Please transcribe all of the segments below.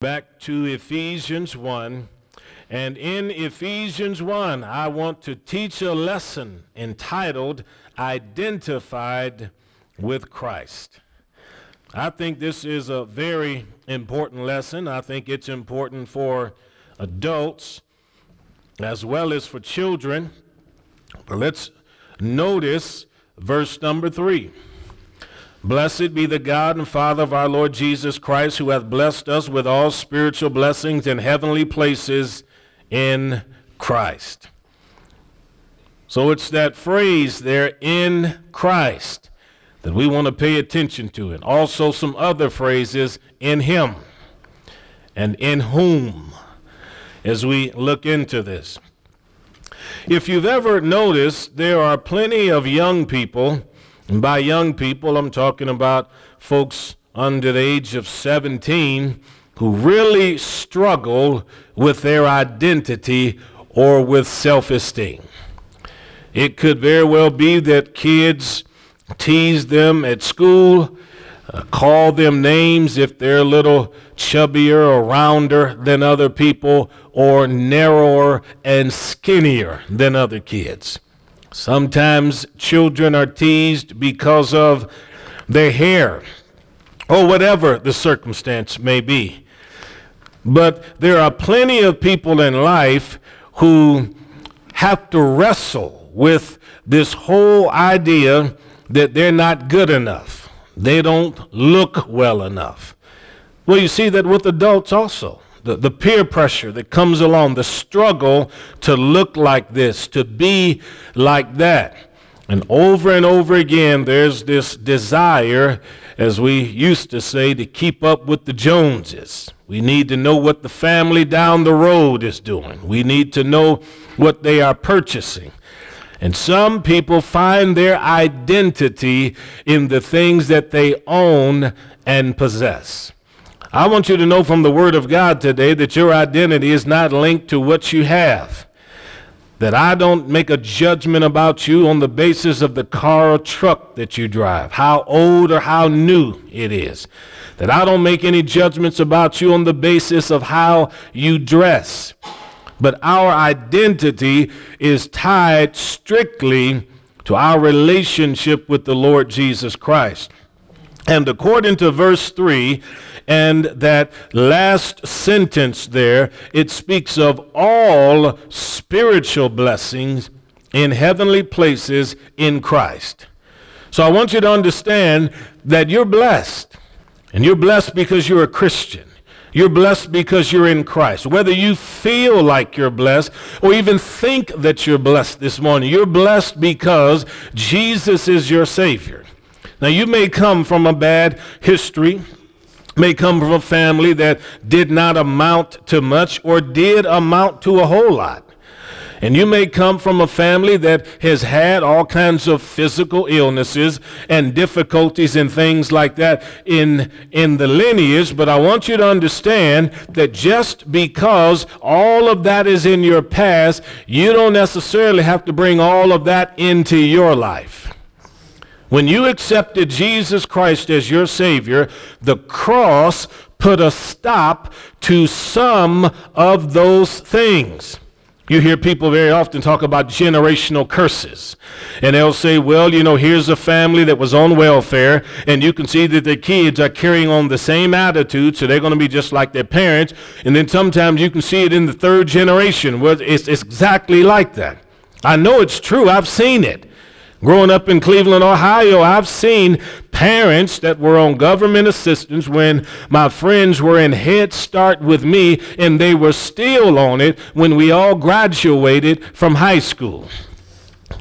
back to Ephesians 1. And in Ephesians 1, I want to teach a lesson entitled Identified with Christ. I think this is a very important lesson. I think it's important for adults as well as for children. But let's notice verse number 3. Blessed be the God and Father of our Lord Jesus Christ, who hath blessed us with all spiritual blessings in heavenly places in Christ. So it's that phrase there, in Christ, that we want to pay attention to. And also some other phrases, in Him and in whom, as we look into this. If you've ever noticed, there are plenty of young people and by young people, I'm talking about folks under the age of 17 who really struggle with their identity or with self esteem. It could very well be that kids tease them at school, uh, call them names if they're a little chubbier or rounder than other people, or narrower and skinnier than other kids. Sometimes children are teased because of their hair or whatever the circumstance may be. But there are plenty of people in life who have to wrestle with this whole idea that they're not good enough. They don't look well enough. Well, you see that with adults also the, the peer pressure that comes along, the struggle to look like this, to be like that. And over and over again, there's this desire, as we used to say, to keep up with the Joneses. We need to know what the family down the road is doing. We need to know what they are purchasing. And some people find their identity in the things that they own and possess. I want you to know from the Word of God today that your identity is not linked to what you have. That I don't make a judgment about you on the basis of the car or truck that you drive, how old or how new it is. That I don't make any judgments about you on the basis of how you dress. But our identity is tied strictly to our relationship with the Lord Jesus Christ. And according to verse 3, and that last sentence there, it speaks of all spiritual blessings in heavenly places in Christ. So I want you to understand that you're blessed. And you're blessed because you're a Christian. You're blessed because you're in Christ. Whether you feel like you're blessed or even think that you're blessed this morning, you're blessed because Jesus is your Savior. Now, you may come from a bad history may come from a family that did not amount to much or did amount to a whole lot. And you may come from a family that has had all kinds of physical illnesses and difficulties and things like that in, in the lineage. But I want you to understand that just because all of that is in your past, you don't necessarily have to bring all of that into your life. When you accepted Jesus Christ as your Savior, the cross put a stop to some of those things. You hear people very often talk about generational curses. And they'll say, well, you know, here's a family that was on welfare, and you can see that their kids are carrying on the same attitude, so they're going to be just like their parents. And then sometimes you can see it in the third generation where it's, it's exactly like that. I know it's true, I've seen it. Growing up in Cleveland, Ohio, I've seen parents that were on government assistance when my friends were in Head Start with me, and they were still on it when we all graduated from high school.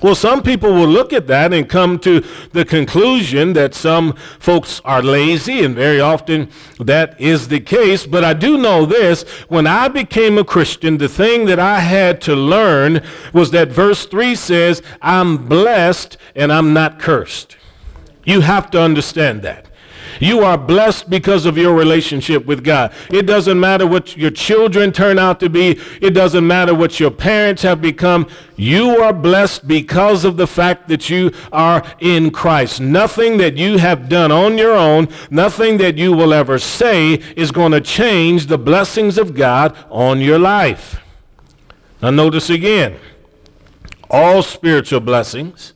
Well, some people will look at that and come to the conclusion that some folks are lazy, and very often that is the case. But I do know this when I became a Christian, the thing that I had to learn was that verse 3 says, I'm blessed and I'm not cursed. You have to understand that. You are blessed because of your relationship with God. It doesn't matter what your children turn out to be. It doesn't matter what your parents have become. You are blessed because of the fact that you are in Christ. Nothing that you have done on your own, nothing that you will ever say is going to change the blessings of God on your life. Now notice again, all spiritual blessings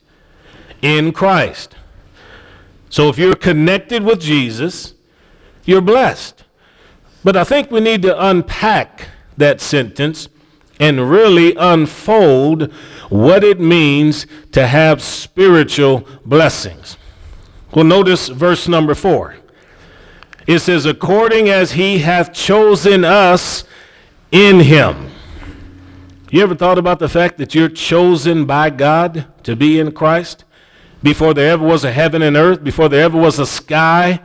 in Christ. So if you're connected with Jesus, you're blessed. But I think we need to unpack that sentence and really unfold what it means to have spiritual blessings. Well, notice verse number four. It says, according as he hath chosen us in him. You ever thought about the fact that you're chosen by God to be in Christ? Before there ever was a heaven and earth, before there ever was a sky,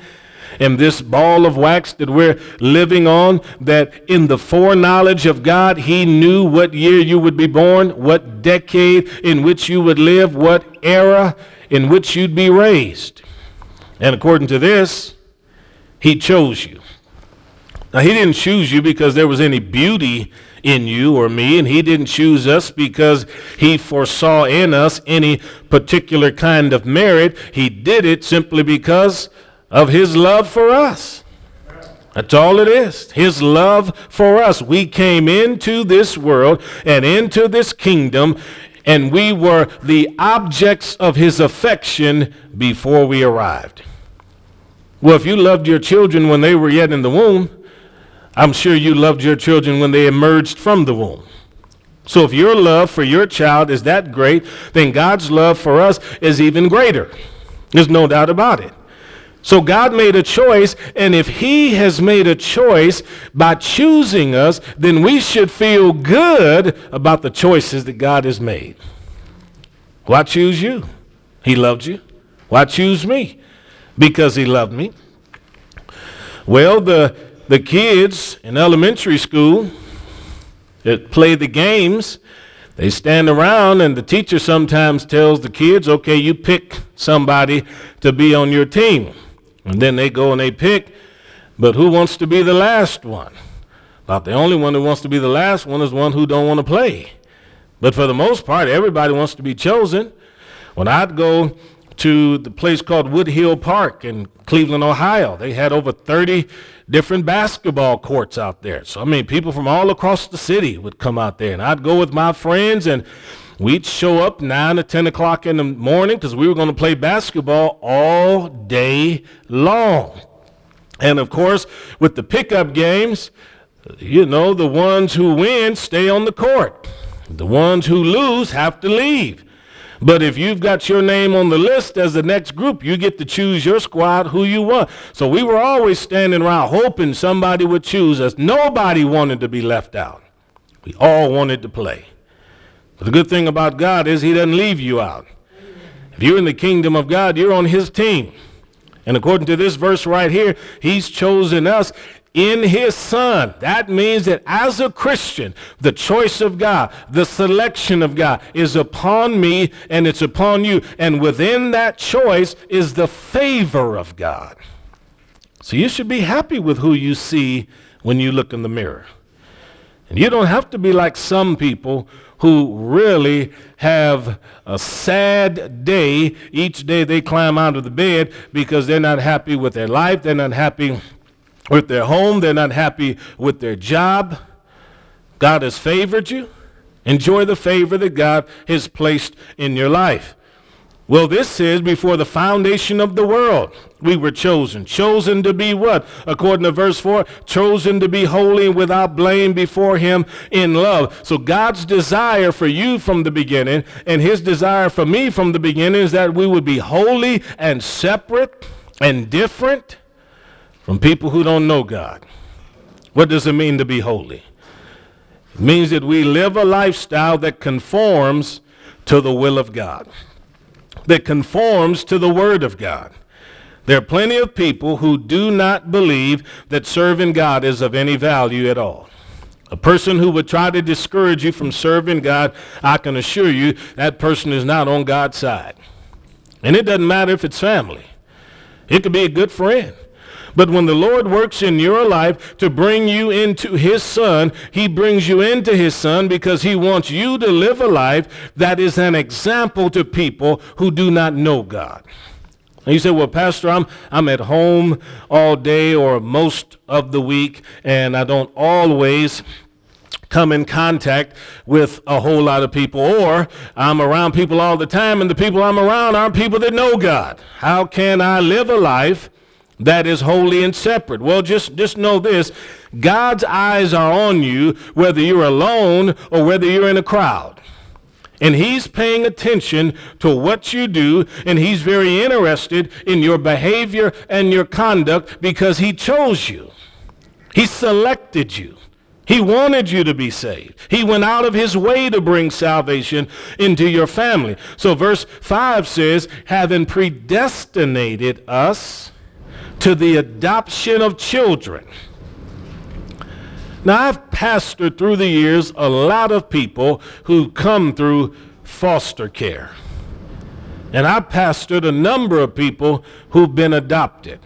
and this ball of wax that we're living on, that in the foreknowledge of God, He knew what year you would be born, what decade in which you would live, what era in which you'd be raised. And according to this, He chose you. Now, He didn't choose you because there was any beauty in you or me, and He didn't choose us because He foresaw in us any particular kind of merit. He did it simply because of His love for us. That's all it is. His love for us. We came into this world and into this kingdom, and we were the objects of His affection before we arrived. Well, if you loved your children when they were yet in the womb, I'm sure you loved your children when they emerged from the womb. So if your love for your child is that great, then God's love for us is even greater. There's no doubt about it. So God made a choice, and if He has made a choice by choosing us, then we should feel good about the choices that God has made. Why choose you? He loved you. Why choose me? Because He loved me. Well, the the kids in elementary school that play the games, they stand around and the teacher sometimes tells the kids, okay, you pick somebody to be on your team. And then they go and they pick, but who wants to be the last one? About the only one who wants to be the last one is one who don't want to play. But for the most part, everybody wants to be chosen. When I'd go to the place called Woodhill Park in Cleveland, Ohio, they had over 30 different basketball courts out there. So, I mean, people from all across the city would come out there. And I'd go with my friends and we'd show up 9 or 10 o'clock in the morning because we were going to play basketball all day long. And of course, with the pickup games, you know, the ones who win stay on the court. The ones who lose have to leave. But if you've got your name on the list as the next group, you get to choose your squad who you want. So we were always standing around hoping somebody would choose us. Nobody wanted to be left out. We all wanted to play. But the good thing about God is he doesn't leave you out. If you're in the kingdom of God, you're on his team. And according to this verse right here, he's chosen us in his son. That means that as a Christian, the choice of God, the selection of God is upon me and it's upon you. And within that choice is the favor of God. So you should be happy with who you see when you look in the mirror. And you don't have to be like some people who really have a sad day each day they climb out of the bed because they're not happy with their life, they're not happy with their home, they're not happy with their job. God has favored you. Enjoy the favor that God has placed in your life. Well, this says before the foundation of the world, we were chosen. Chosen to be what? According to verse 4, chosen to be holy and without blame before Him in love. So God's desire for you from the beginning and His desire for me from the beginning is that we would be holy and separate and different from people who don't know God. What does it mean to be holy? It means that we live a lifestyle that conforms to the will of God, that conforms to the Word of God. There are plenty of people who do not believe that serving God is of any value at all. A person who would try to discourage you from serving God, I can assure you that person is not on God's side. And it doesn't matter if it's family. It could be a good friend. But when the Lord works in your life to bring you into his son, he brings you into his son because he wants you to live a life that is an example to people who do not know God. And you say, well, Pastor, I'm, I'm at home all day or most of the week, and I don't always come in contact with a whole lot of people, or I'm around people all the time, and the people I'm around aren't people that know God. How can I live a life that is holy and separate? Well, just, just know this God's eyes are on you, whether you're alone or whether you're in a crowd. And he's paying attention to what you do, and he's very interested in your behavior and your conduct because he chose you. He selected you. He wanted you to be saved. He went out of his way to bring salvation into your family. So, verse 5 says, having predestinated us to the adoption of children now, I've pastored through the years a lot of people who come through foster care. And I've pastored a number of people who've been adopted.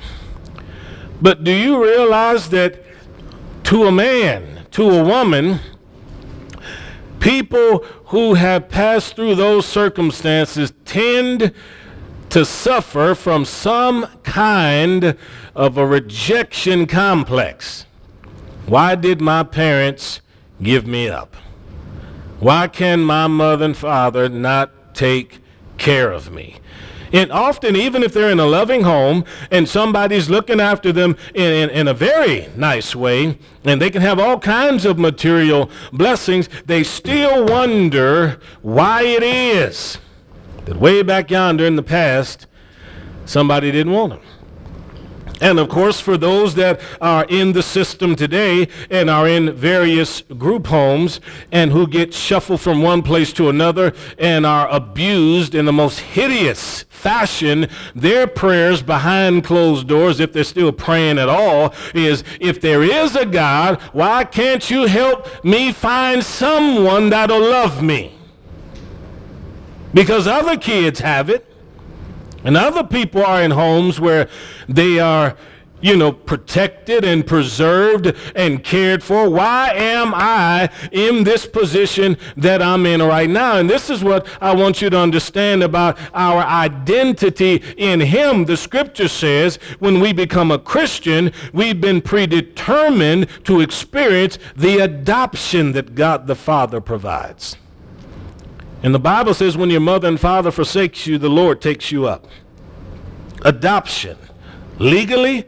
But do you realize that to a man, to a woman, people who have passed through those circumstances tend to suffer from some kind of a rejection complex. Why did my parents give me up? Why can my mother and father not take care of me? And often, even if they're in a loving home and somebody's looking after them in, in, in, a very nice way, and they can have all kinds of material blessings, they still wonder why it is that way back yonder in the past, somebody didn't want them. And of course, for those that are in the system today and are in various group homes and who get shuffled from one place to another and are abused in the most hideous fashion, their prayers behind closed doors, if they're still praying at all, is if there is a God, why can't you help me find someone that'll love me? Because other kids have it. And other people are in homes where they are, you know, protected and preserved and cared for. Why am I in this position that I'm in right now? And this is what I want you to understand about our identity in Him. The scripture says when we become a Christian, we've been predetermined to experience the adoption that God the Father provides. And the Bible says when your mother and father forsakes you, the Lord takes you up. Adoption. Legally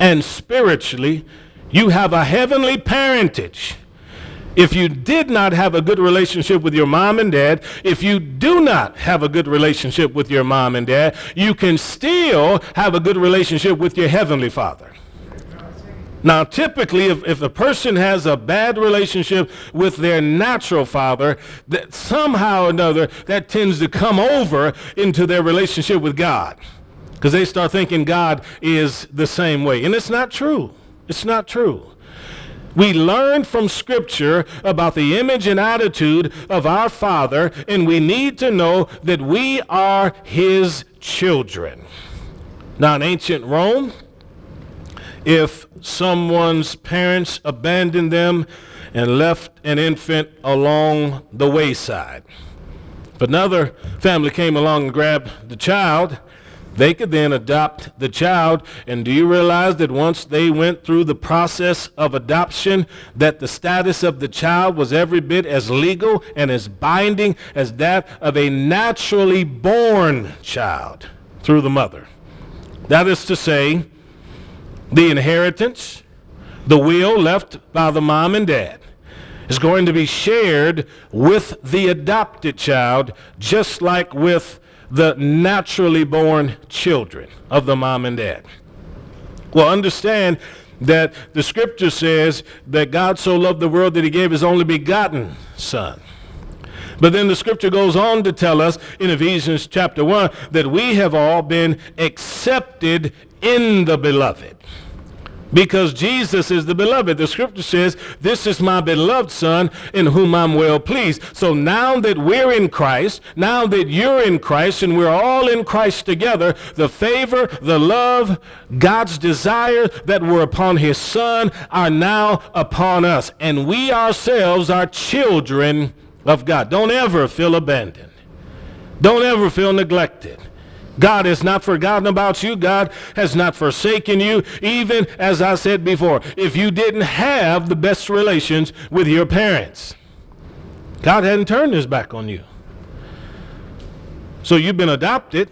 and spiritually, you have a heavenly parentage. If you did not have a good relationship with your mom and dad, if you do not have a good relationship with your mom and dad, you can still have a good relationship with your heavenly father. Now, typically, if, if a person has a bad relationship with their natural father, that somehow or another that tends to come over into their relationship with God. Because they start thinking God is the same way. And it's not true. It's not true. We learn from Scripture about the image and attitude of our Father, and we need to know that we are His children. Now, in ancient Rome, if someone's parents abandoned them and left an infant along the wayside. If another family came along and grabbed the child, they could then adopt the child. And do you realize that once they went through the process of adoption, that the status of the child was every bit as legal and as binding as that of a naturally born child through the mother? That is to say, the inheritance, the will left by the mom and dad, is going to be shared with the adopted child, just like with the naturally born children of the mom and dad. Well, understand that the scripture says that God so loved the world that he gave his only begotten son. But then the scripture goes on to tell us in Ephesians chapter 1 that we have all been accepted in the beloved. because Jesus is the beloved. The scripture says, This is my beloved Son in whom I'm well pleased. So now that we're in Christ, now that you're in Christ, and we're all in Christ together, the favor, the love, God's desire that were upon his Son are now upon us. And we ourselves are children of God. Don't ever feel abandoned, don't ever feel neglected. God has not forgotten about you. God has not forsaken you. Even as I said before, if you didn't have the best relations with your parents, God hadn't turned his back on you. So you've been adopted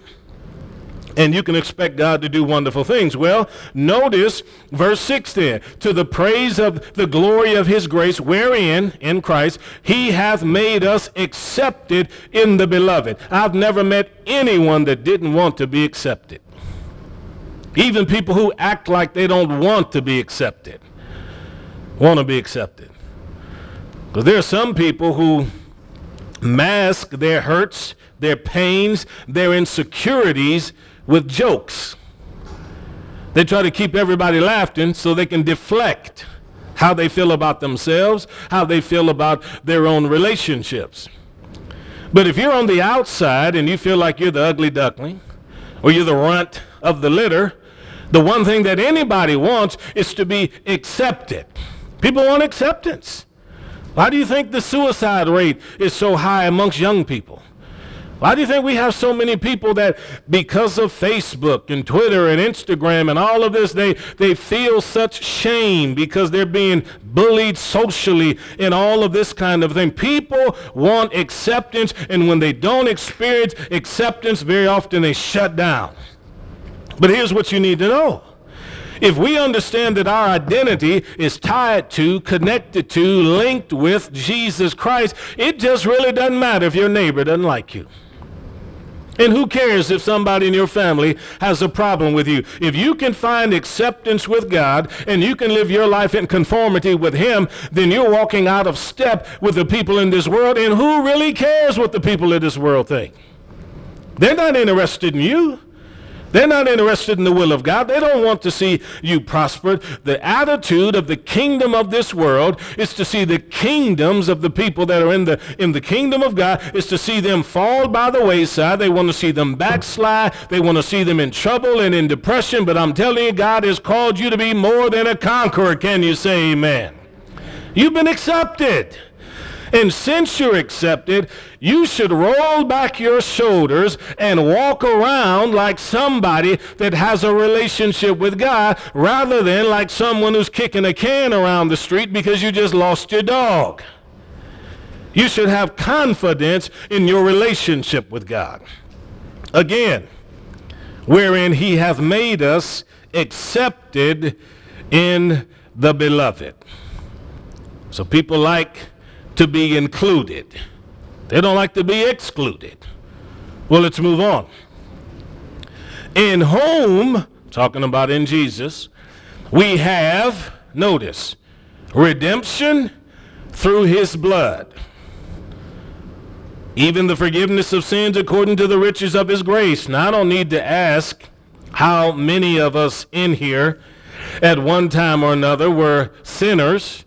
and you can expect God to do wonderful things. Well, notice verse 6 there. To the praise of the glory of his grace, wherein, in Christ, he hath made us accepted in the beloved. I've never met anyone that didn't want to be accepted. Even people who act like they don't want to be accepted want to be accepted. Because there are some people who mask their hurts, their pains, their insecurities with jokes. They try to keep everybody laughing so they can deflect how they feel about themselves, how they feel about their own relationships. But if you're on the outside and you feel like you're the ugly duckling or you're the runt of the litter, the one thing that anybody wants is to be accepted. People want acceptance. Why do you think the suicide rate is so high amongst young people? Why do you think we have so many people that because of Facebook and Twitter and Instagram and all of this, they, they feel such shame because they're being bullied socially and all of this kind of thing. People want acceptance, and when they don't experience acceptance, very often they shut down. But here's what you need to know. If we understand that our identity is tied to, connected to, linked with Jesus Christ, it just really doesn't matter if your neighbor doesn't like you. And who cares if somebody in your family has a problem with you? If you can find acceptance with God and you can live your life in conformity with Him, then you're walking out of step with the people in this world. And who really cares what the people in this world think? They're not interested in you. They're not interested in the will of God. They don't want to see you prosper. The attitude of the kingdom of this world is to see the kingdoms of the people that are in the in the kingdom of God is to see them fall by the wayside. They want to see them backslide. They want to see them in trouble and in depression. But I'm telling you, God has called you to be more than a conqueror. Can you say amen? You've been accepted. And since you're accepted, you should roll back your shoulders and walk around like somebody that has a relationship with God rather than like someone who's kicking a can around the street because you just lost your dog. You should have confidence in your relationship with God. Again, wherein he hath made us accepted in the beloved. So people like to be included. They don't like to be excluded. Well, let's move on. In whom, talking about in Jesus, we have, notice, redemption through his blood. Even the forgiveness of sins according to the riches of his grace. Now, I don't need to ask how many of us in here at one time or another were sinners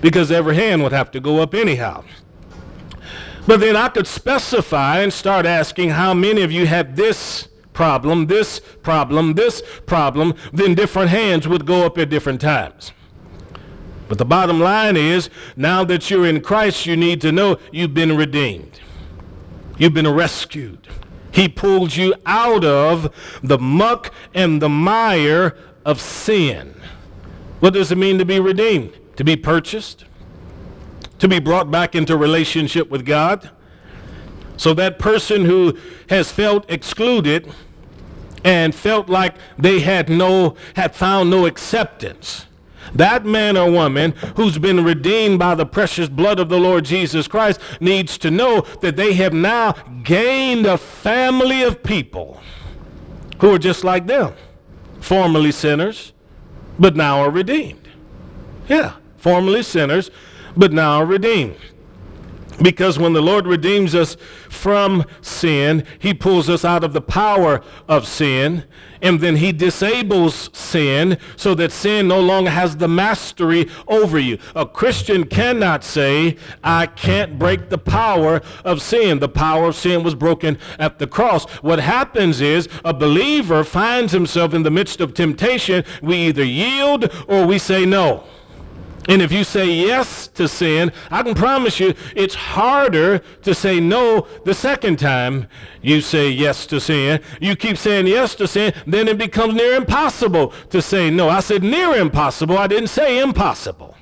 because every hand would have to go up anyhow. But then I could specify and start asking how many of you have this problem, this problem, this problem, then different hands would go up at different times. But the bottom line is, now that you're in Christ, you need to know you've been redeemed. You've been rescued. He pulled you out of the muck and the mire of sin. What does it mean to be redeemed? To be purchased, to be brought back into relationship with God. So that person who has felt excluded and felt like they had no had found no acceptance that man or woman who's been redeemed by the precious blood of the Lord Jesus Christ needs to know that they have now gained a family of people who are just like them, formerly sinners, but now are redeemed. Yeah formerly sinners, but now redeemed. Because when the Lord redeems us from sin, he pulls us out of the power of sin, and then he disables sin so that sin no longer has the mastery over you. A Christian cannot say, I can't break the power of sin. The power of sin was broken at the cross. What happens is a believer finds himself in the midst of temptation. We either yield or we say no. And if you say yes to sin, I can promise you it's harder to say no the second time you say yes to sin. You keep saying yes to sin, then it becomes near impossible to say no. I said near impossible, I didn't say impossible.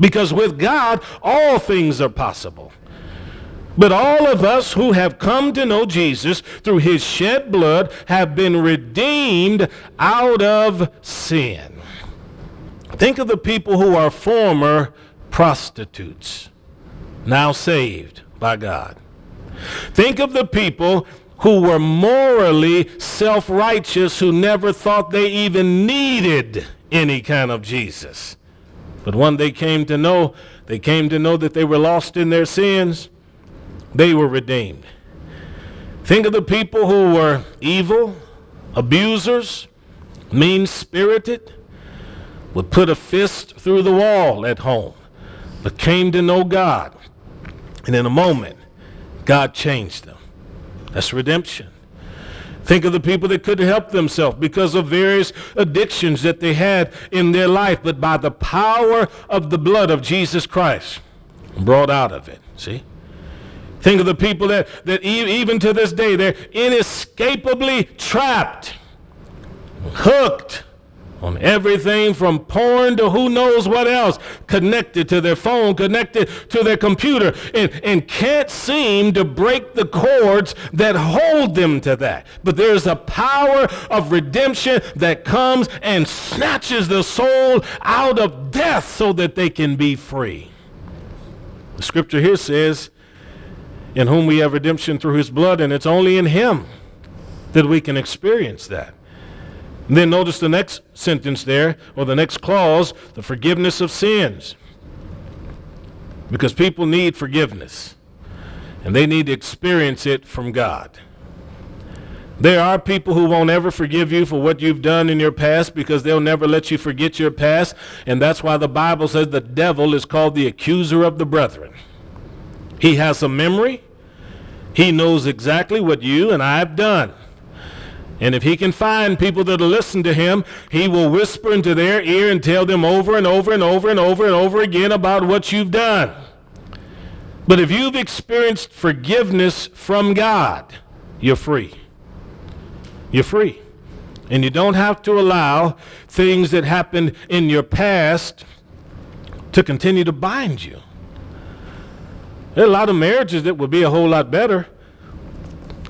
Because with God, all things are possible. But all of us who have come to know Jesus through his shed blood have been redeemed out of sin. Think of the people who are former prostitutes, now saved by God. Think of the people who were morally self righteous, who never thought they even needed any kind of Jesus. But when they came to know, they came to know that they were lost in their sins, they were redeemed. Think of the people who were evil, abusers, mean spirited, would put a fist through the wall at home, but came to know God. And in a moment, God changed them. That's redemption. Think of the people that couldn't help themselves because of various addictions that they had in their life, but by the power of the blood of Jesus Christ, brought out of it. See? Think of the people that, that even to this day, they're inescapably trapped, hooked, on everything from porn to who knows what else, connected to their phone, connected to their computer, and, and can't seem to break the cords that hold them to that. But there's a power of redemption that comes and snatches the soul out of death so that they can be free. The scripture here says, In whom we have redemption through his blood, and it's only in him that we can experience that. And then notice the next sentence there, or the next clause, the forgiveness of sins. Because people need forgiveness, and they need to experience it from God. There are people who won't ever forgive you for what you've done in your past because they'll never let you forget your past. And that's why the Bible says the devil is called the accuser of the brethren. He has a memory, he knows exactly what you and I have done. And if he can find people that'll listen to him, he will whisper into their ear and tell them over and over and over and over and over again about what you've done. But if you've experienced forgiveness from God, you're free. You're free. And you don't have to allow things that happened in your past to continue to bind you. There are a lot of marriages that would be a whole lot better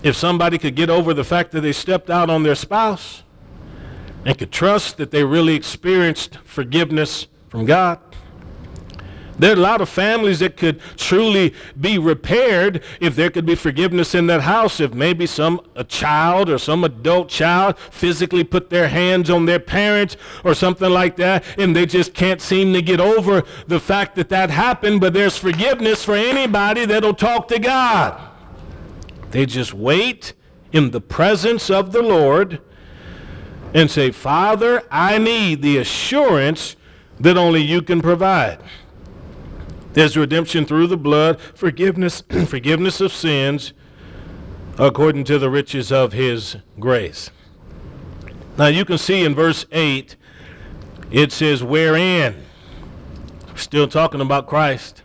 if somebody could get over the fact that they stepped out on their spouse and could trust that they really experienced forgiveness from God. There are a lot of families that could truly be repaired if there could be forgiveness in that house. If maybe some a child or some adult child physically put their hands on their parents or something like that, and they just can't seem to get over the fact that that happened. But there's forgiveness for anybody that'll talk to God. They just wait in the presence of the Lord and say, Father, I need the assurance that only you can provide. There's redemption through the blood, forgiveness, forgiveness of sins, according to the riches of his grace. Now you can see in verse 8, it says, wherein, still talking about Christ,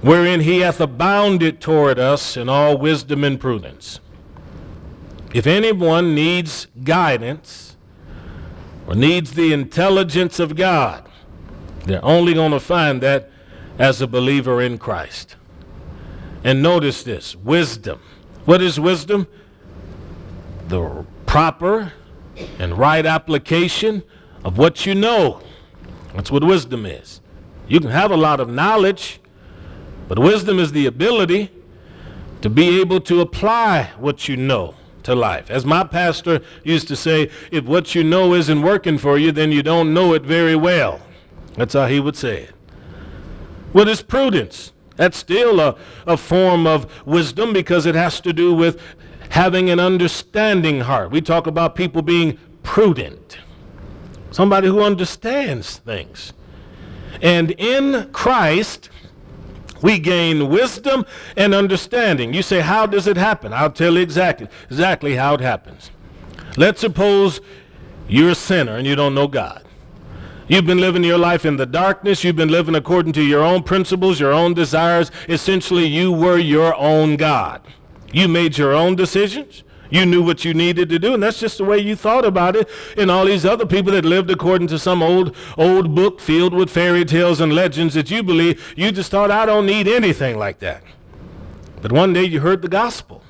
wherein he hath abounded toward us in all wisdom and prudence. If anyone needs guidance or needs the intelligence of God, they're only going to find that as a believer in Christ. And notice this wisdom. What is wisdom? The proper and right application of what you know. That's what wisdom is. You can have a lot of knowledge, but wisdom is the ability to be able to apply what you know to life. As my pastor used to say, if what you know isn't working for you, then you don't know it very well. That's how he would say it. What is prudence? That's still a, a form of wisdom because it has to do with having an understanding heart. We talk about people being prudent, somebody who understands things. And in Christ, we gain wisdom and understanding. You say, How does it happen? I'll tell you exactly, exactly how it happens. Let's suppose you're a sinner and you don't know God. You've been living your life in the darkness. You've been living according to your own principles, your own desires. Essentially, you were your own God. You made your own decisions. You knew what you needed to do, and that's just the way you thought about it. And all these other people that lived according to some old old book filled with fairy tales and legends that you believe, you just thought, I don't need anything like that. But one day you heard the gospel.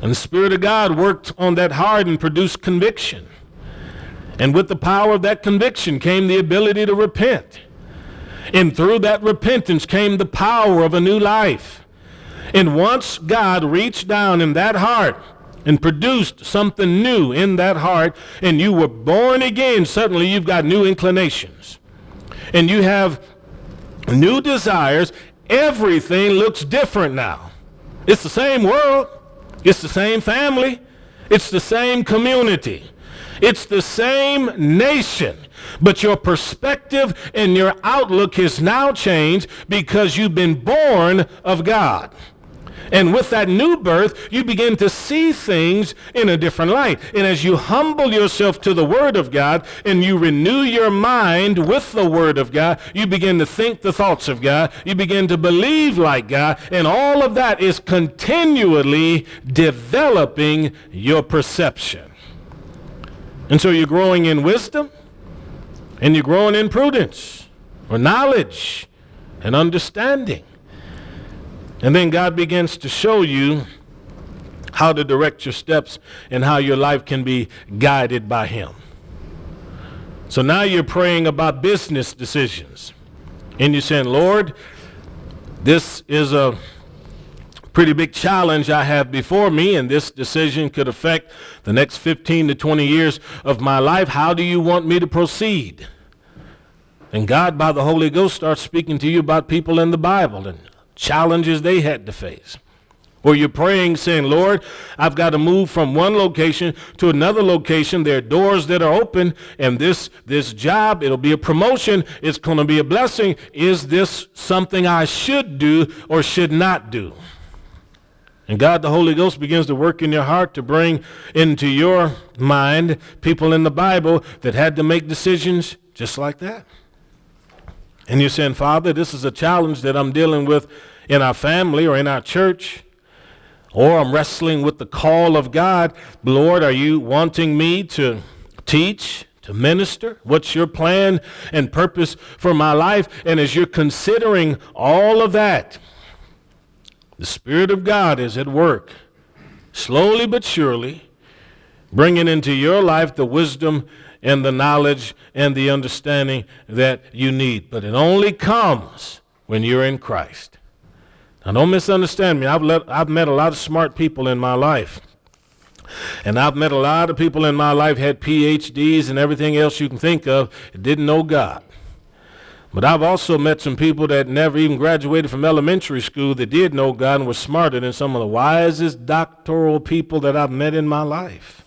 And the Spirit of God worked on that heart and produced conviction. And with the power of that conviction came the ability to repent. And through that repentance came the power of a new life. And once God reached down in that heart and produced something new in that heart, and you were born again, suddenly you've got new inclinations. And you have new desires. Everything looks different now. It's the same world, it's the same family, it's the same community. It's the same nation, but your perspective and your outlook has now changed because you've been born of God. And with that new birth, you begin to see things in a different light. And as you humble yourself to the Word of God and you renew your mind with the Word of God, you begin to think the thoughts of God. You begin to believe like God. And all of that is continually developing your perception. And so you're growing in wisdom and you're growing in prudence or knowledge and understanding. And then God begins to show you how to direct your steps and how your life can be guided by Him. So now you're praying about business decisions. And you're saying, Lord, this is a pretty big challenge I have before me, and this decision could affect the next 15 to 20 years of my life. How do you want me to proceed? And God, by the Holy Ghost, starts speaking to you about people in the Bible and challenges they had to face. Or you're praying saying, Lord, I've got to move from one location to another location. There are doors that are open, and this, this job, it'll be a promotion. It's going to be a blessing. Is this something I should do or should not do? And God, the Holy Ghost, begins to work in your heart to bring into your mind people in the Bible that had to make decisions just like that. And you're saying, Father, this is a challenge that I'm dealing with in our family or in our church, or I'm wrestling with the call of God. Lord, are you wanting me to teach, to minister? What's your plan and purpose for my life? And as you're considering all of that, the Spirit of God is at work, slowly but surely, bringing into your life the wisdom and the knowledge and the understanding that you need. But it only comes when you're in Christ. Now, don't misunderstand me. I've, let, I've met a lot of smart people in my life. And I've met a lot of people in my life had PhDs and everything else you can think of, didn't know God. But I've also met some people that never even graduated from elementary school that did know God and were smarter than some of the wisest doctoral people that I've met in my life.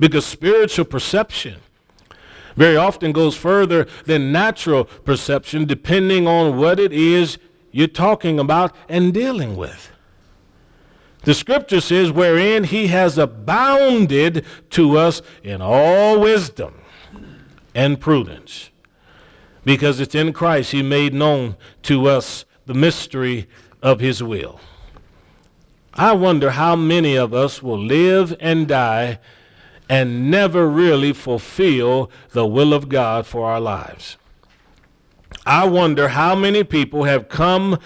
Because spiritual perception very often goes further than natural perception, depending on what it is you're talking about and dealing with. The scripture says, wherein he has abounded to us in all wisdom and prudence. Because it's in Christ he made known to us the mystery of his will. I wonder how many of us will live and die and never really fulfill the will of God for our lives. I wonder how many people have come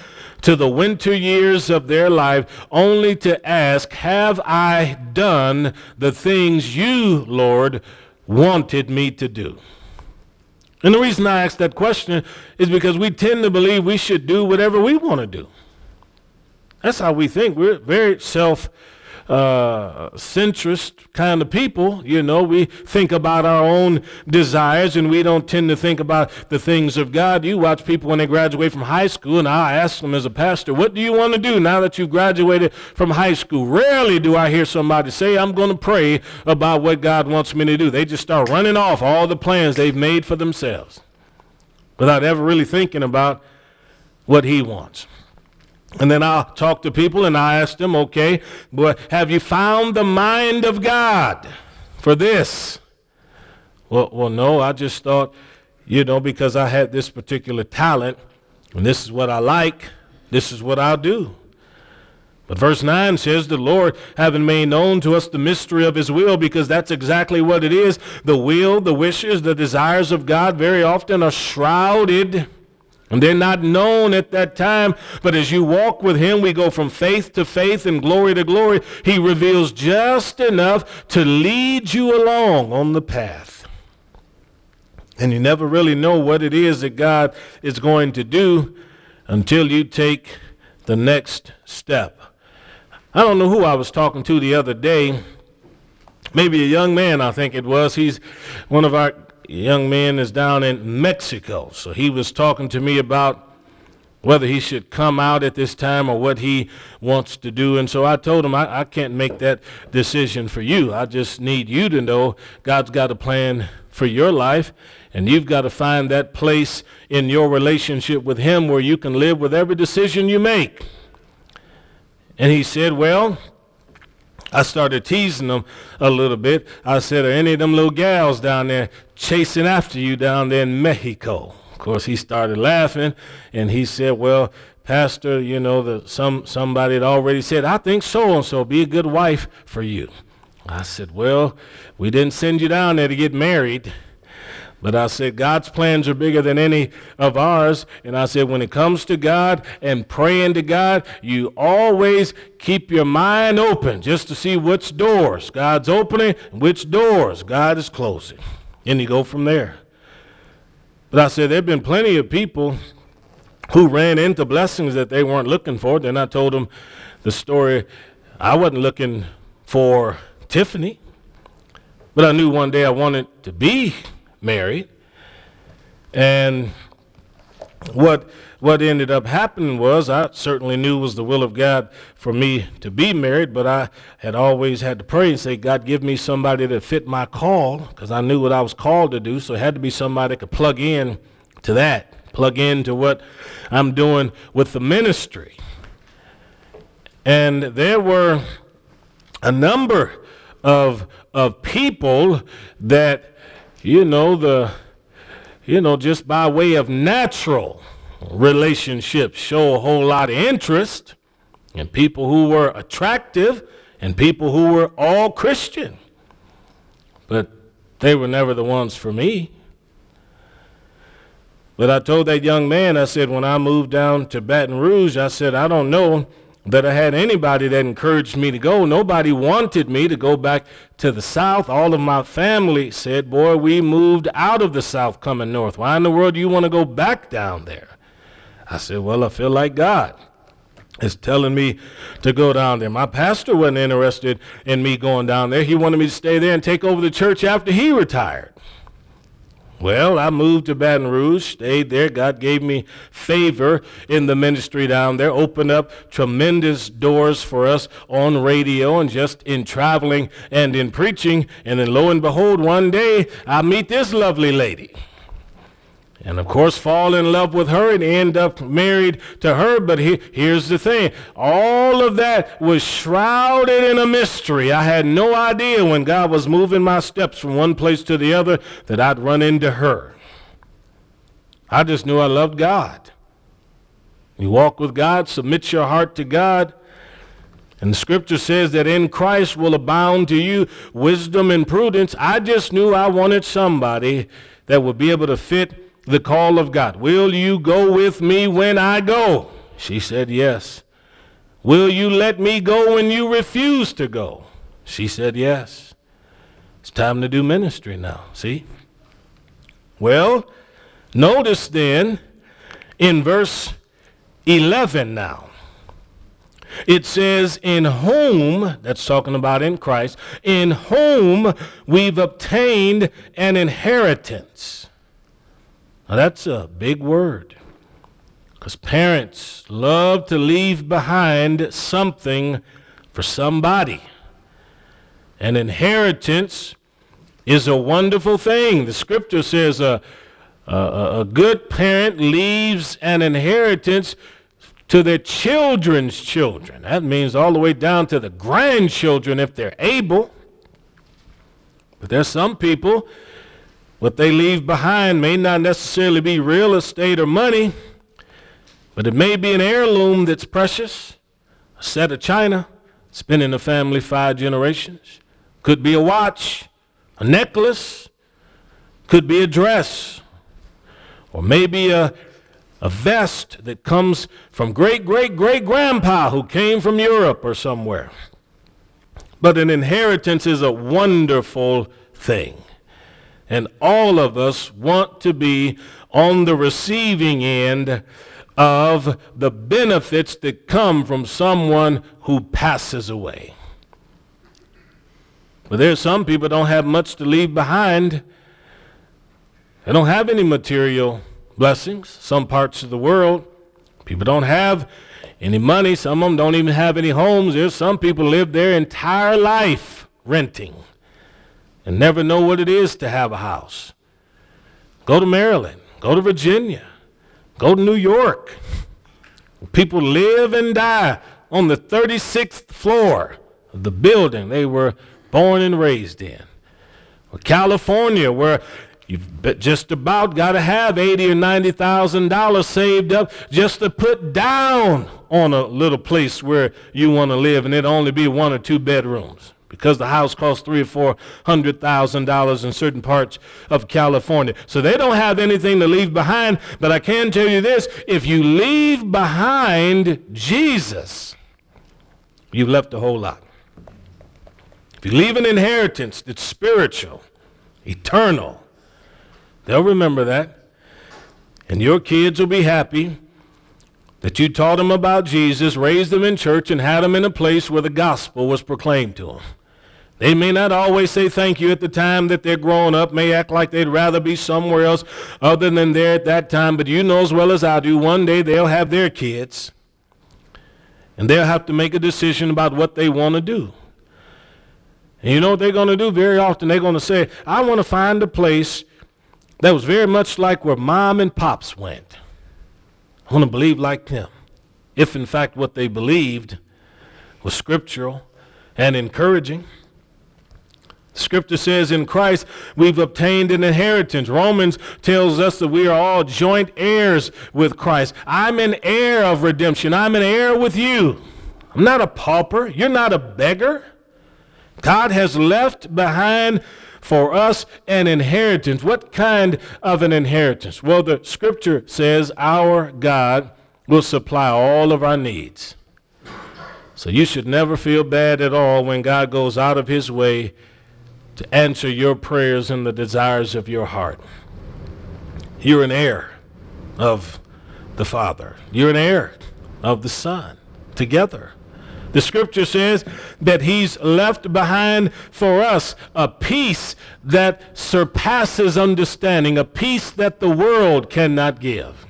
to the winter years of their life only to ask, Have I done the things you, Lord, wanted me to do? And the reason I ask that question is because we tend to believe we should do whatever we want to do. That's how we think. We're very self uh, centrist kind of people. You know, we think about our own desires and we don't tend to think about the things of God. You watch people when they graduate from high school, and I ask them as a pastor, What do you want to do now that you've graduated from high school? Rarely do I hear somebody say, I'm going to pray about what God wants me to do. They just start running off all the plans they've made for themselves without ever really thinking about what He wants. And then I'll talk to people and I ask them, okay, but have you found the mind of God for this? Well, well, no, I just thought, you know, because I had this particular talent and this is what I like, this is what I'll do. But verse 9 says, The Lord having made known to us the mystery of his will, because that's exactly what it is. The will, the wishes, the desires of God very often are shrouded and they're not known at that time, but as you walk with Him, we go from faith to faith and glory to glory. He reveals just enough to lead you along on the path. And you never really know what it is that God is going to do until you take the next step. I don't know who I was talking to the other day. Maybe a young man, I think it was. He's one of our young man is down in Mexico. So he was talking to me about whether he should come out at this time or what he wants to do. And so I told him, I, I can't make that decision for you. I just need you to know God's got a plan for your life. And you've got to find that place in your relationship with Him where you can live with every decision you make. And he said, Well, I started teasing him a little bit. I said, Are any of them little gals down there chasing after you down there in Mexico? Of course, he started laughing and he said, Well, Pastor, you know, the, some somebody had already said, I think so and so be a good wife for you. I said, Well, we didn't send you down there to get married. But I said, God's plans are bigger than any of ours. And I said, when it comes to God and praying to God, you always keep your mind open just to see which doors God's opening and which doors God is closing. And you go from there. But I said, there have been plenty of people who ran into blessings that they weren't looking for. Then I told them the story. I wasn't looking for Tiffany, but I knew one day I wanted to be married. And what what ended up happening was I certainly knew was the will of God for me to be married, but I had always had to pray and say, God, give me somebody that fit my call, because I knew what I was called to do. So it had to be somebody that could plug in to that, plug in to what I'm doing with the ministry. And there were a number of of people that you know, the, you know, just by way of natural relationships show a whole lot of interest in people who were attractive and people who were all Christian. But they were never the ones for me. But I told that young man, I said, when I moved down to Baton Rouge, I said, I don't know that I had anybody that encouraged me to go. Nobody wanted me to go back to the South. All of my family said, Boy, we moved out of the South coming north. Why in the world do you want to go back down there? I said, Well, I feel like God is telling me to go down there. My pastor wasn't interested in me going down there. He wanted me to stay there and take over the church after he retired. Well, I moved to Baton Rouge, stayed there. God gave me favor in the ministry down there, opened up tremendous doors for us on radio and just in traveling and in preaching. And then lo and behold, one day I meet this lovely lady and of course fall in love with her and end up married to her. But he, here's the thing all of that was shrouded in a mystery. I had no idea when God was moving my steps from one place to the other that I'd run into her. I just knew I loved God. You walk with God, submit your heart to God. And the scripture says that in Christ will abound to you wisdom and prudence. I just knew I wanted somebody that would be able to fit the call of God. Will you go with me when I go? She said, Yes. Will you let me go when you refuse to go? She said, Yes. It's time to do ministry now. See? Well, notice then in verse 11 now. It says, In whom, that's talking about in Christ, in whom we've obtained an inheritance. Now that's a big word. Because parents love to leave behind something for somebody. An inheritance is a wonderful thing. The scripture says a, a, a good parent leaves an inheritance to their children's children. That means all the way down to the grandchildren if they're able. But there's some people, what they leave behind may not necessarily be real estate or money, but it may be an heirloom that's precious, a set of china, it's been in the family five generations. Could be a watch, a necklace, could be a dress, or maybe a, a vest that comes from great great great grandpa who came from Europe or somewhere. But an inheritance is a wonderful thing. And all of us want to be on the receiving end of the benefits that come from someone who passes away. But there's some people don't have much to leave behind. They don't have any material blessings. Some parts of the world, people don't have any money. Some of them don't even have any homes. There's some people live their entire life renting and never know what it is to have a house. Go to Maryland, go to Virginia, go to New York. People live and die on the 36th floor of the building they were born and raised in. Or California, where you've just about got to have eighty or ninety thousand dollars saved up just to put down on a little place where you want to live, and it only be one or two bedrooms because the house costs three or four hundred thousand dollars in certain parts of California. So they don't have anything to leave behind. But I can tell you this if you leave behind Jesus, you've left a whole lot. If you leave an inheritance that's spiritual, eternal, they'll remember that. And your kids will be happy that you taught them about Jesus, raised them in church, and had them in a place where the gospel was proclaimed to them. They may not always say thank you at the time that they're growing up, may act like they'd rather be somewhere else other than there at that time, but you know as well as I do, one day they'll have their kids, and they'll have to make a decision about what they want to do. And you know what they're going to do? Very often they're going to say, I want to find a place that was very much like where mom and pops went. I want to believe like them. If in fact what they believed was scriptural and encouraging. Scripture says in Christ we've obtained an inheritance. Romans tells us that we are all joint heirs with Christ. I'm an heir of redemption. I'm an heir with you. I'm not a pauper. You're not a beggar. God has left behind for us an inheritance. What kind of an inheritance? Well, the scripture says our God will supply all of our needs. So you should never feel bad at all when God goes out of his way to answer your prayers and the desires of your heart. You're an heir of the Father, you're an heir of the Son together. The scripture says that he's left behind for us a peace that surpasses understanding, a peace that the world cannot give.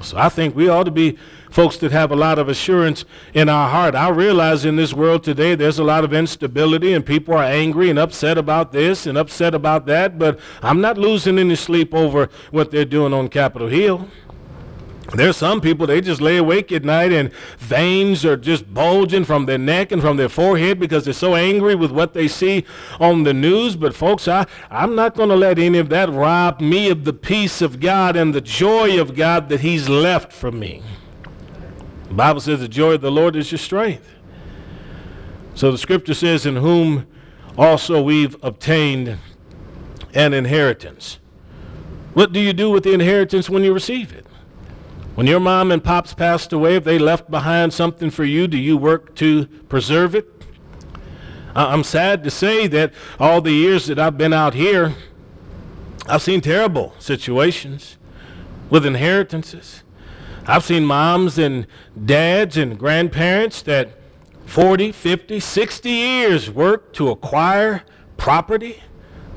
So I think we ought to be folks that have a lot of assurance in our heart. I realize in this world today there's a lot of instability and people are angry and upset about this and upset about that, but I'm not losing any sleep over what they're doing on Capitol Hill. There's some people, they just lay awake at night and veins are just bulging from their neck and from their forehead because they're so angry with what they see on the news. But, folks, I, I'm not going to let any of that rob me of the peace of God and the joy of God that He's left for me. The Bible says the joy of the Lord is your strength. So the scripture says, In whom also we've obtained an inheritance. What do you do with the inheritance when you receive it? When your mom and pops passed away, if they left behind something for you, do you work to preserve it? I'm sad to say that all the years that I've been out here, I've seen terrible situations with inheritances. I've seen moms and dads and grandparents that 40, 50, 60 years work to acquire property,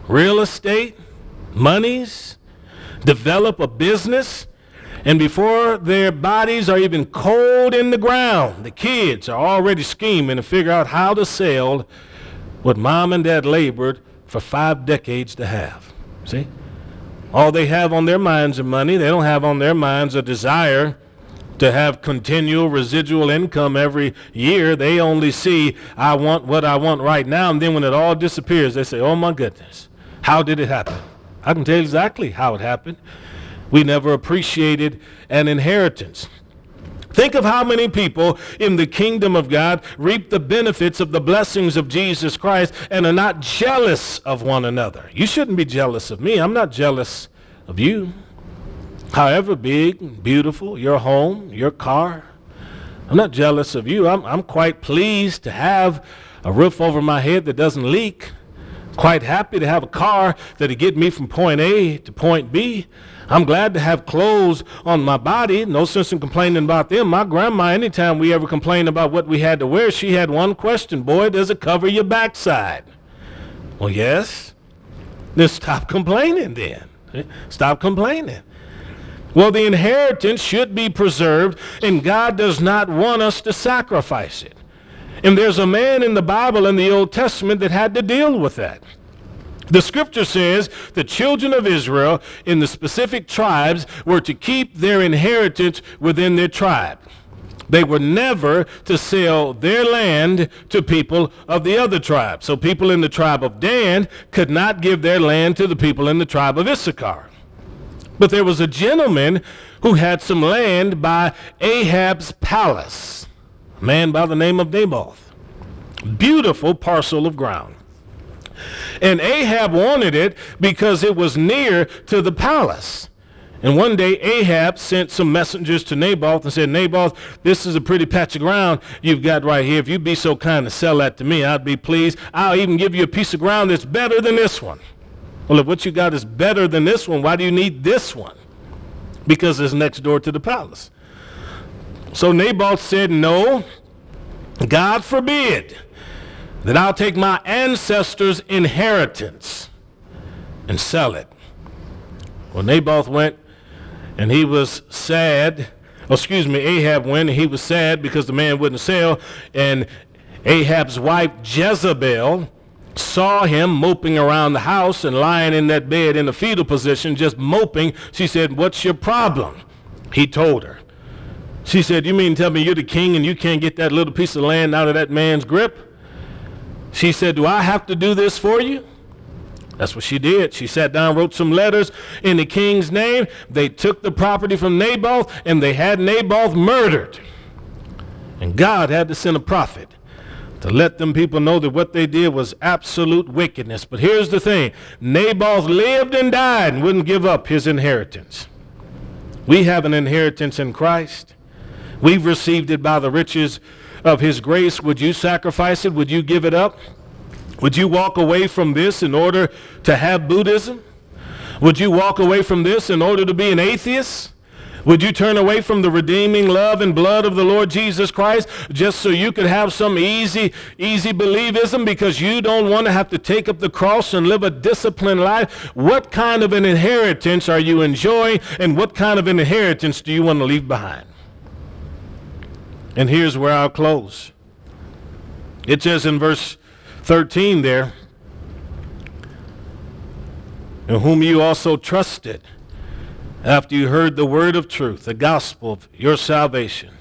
real estate, monies, develop a business, and before their bodies are even cold in the ground, the kids are already scheming to figure out how to sell what mom and dad labored for five decades to have. See? All they have on their minds is money. They don't have on their minds a desire to have continual residual income every year. They only see, I want what I want right now. And then when it all disappears, they say, oh my goodness, how did it happen? I can tell you exactly how it happened. We never appreciated an inheritance. Think of how many people in the kingdom of God reap the benefits of the blessings of Jesus Christ and are not jealous of one another. You shouldn't be jealous of me. I'm not jealous of you. However big, beautiful, your home, your car, I'm not jealous of you. I'm, I'm quite pleased to have a roof over my head that doesn't leak. Quite happy to have a car that'll get me from point A to point B. I'm glad to have clothes on my body. No sense in complaining about them. My grandma, anytime we ever complained about what we had to wear, she had one question Boy, does it cover your backside? Well, yes. Then stop complaining then. Stop complaining. Well, the inheritance should be preserved, and God does not want us to sacrifice it. And there's a man in the Bible in the Old Testament that had to deal with that. The scripture says the children of Israel in the specific tribes were to keep their inheritance within their tribe. They were never to sell their land to people of the other tribe. So people in the tribe of Dan could not give their land to the people in the tribe of Issachar. But there was a gentleman who had some land by Ahab's palace, a man by the name of Naboth. Beautiful parcel of ground. And Ahab wanted it because it was near to the palace. And one day Ahab sent some messengers to Naboth and said, Naboth, this is a pretty patch of ground you've got right here. If you'd be so kind to sell that to me, I'd be pleased. I'll even give you a piece of ground that's better than this one. Well, if what you got is better than this one, why do you need this one? Because it's next door to the palace. So Naboth said, No, God forbid that I'll take my ancestors' inheritance and sell it. Well, Naboth went and he was sad. Oh, excuse me, Ahab went and he was sad because the man wouldn't sell. And Ahab's wife, Jezebel, saw him moping around the house and lying in that bed in a fetal position, just moping. She said, What's your problem? He told her. She said, You mean tell me you're the king and you can't get that little piece of land out of that man's grip? She said, Do I have to do this for you? That's what she did. She sat down, wrote some letters in the king's name. They took the property from Naboth and they had Naboth murdered. And God had to send a prophet to let them people know that what they did was absolute wickedness. But here's the thing Naboth lived and died and wouldn't give up his inheritance. We have an inheritance in Christ. We've received it by the riches of his grace, would you sacrifice it? Would you give it up? Would you walk away from this in order to have Buddhism? Would you walk away from this in order to be an atheist? Would you turn away from the redeeming love and blood of the Lord Jesus Christ just so you could have some easy, easy believism because you don't want to have to take up the cross and live a disciplined life? What kind of an inheritance are you enjoying and what kind of an inheritance do you want to leave behind? And here's where I'll close. It says in verse 13 there, in whom you also trusted after you heard the word of truth, the gospel of your salvation,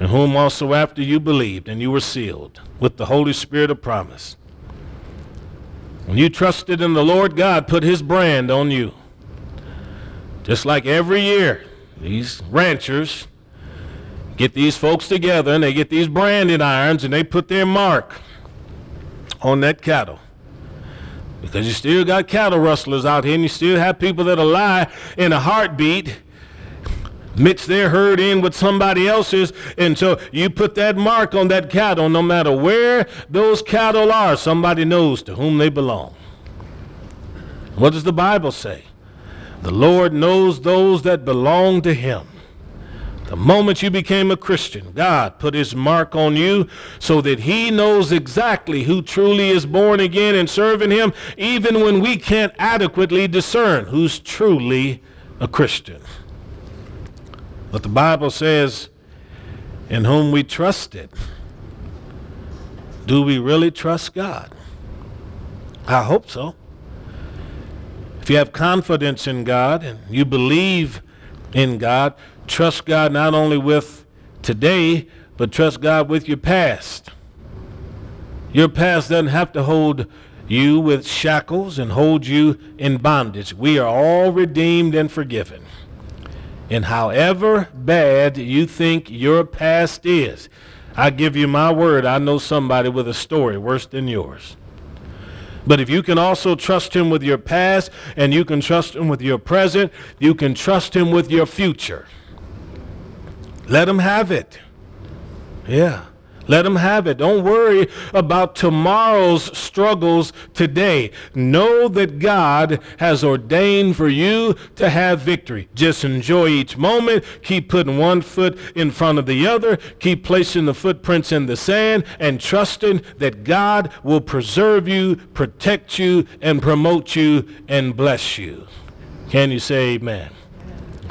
in whom also after you believed and you were sealed with the Holy Spirit of promise. When you trusted in the Lord, God put his brand on you. Just like every year, these ranchers get these folks together and they get these branding irons and they put their mark on that cattle. Because you still got cattle rustlers out here and you still have people that'll lie in a heartbeat, mix their herd in with somebody else's, and so you put that mark on that cattle no matter where those cattle are, somebody knows to whom they belong. What does the Bible say? The Lord knows those that belong to him. The moment you became a Christian, God put his mark on you so that he knows exactly who truly is born again and serving him, even when we can't adequately discern who's truly a Christian. But the Bible says, in whom we trusted. Do we really trust God? I hope so. If you have confidence in God and you believe in God, trust God not only with today, but trust God with your past. Your past doesn't have to hold you with shackles and hold you in bondage. We are all redeemed and forgiven. And however bad you think your past is, I give you my word, I know somebody with a story worse than yours. But if you can also trust him with your past and you can trust him with your present, you can trust him with your future. Let him have it. Yeah. Let him have it. Don't worry about tomorrow's struggles today. Know that God has ordained for you to have victory. Just enjoy each moment. Keep putting one foot in front of the other. Keep placing the footprints in the sand and trusting that God will preserve you, protect you, and promote you and bless you. Can you say amen?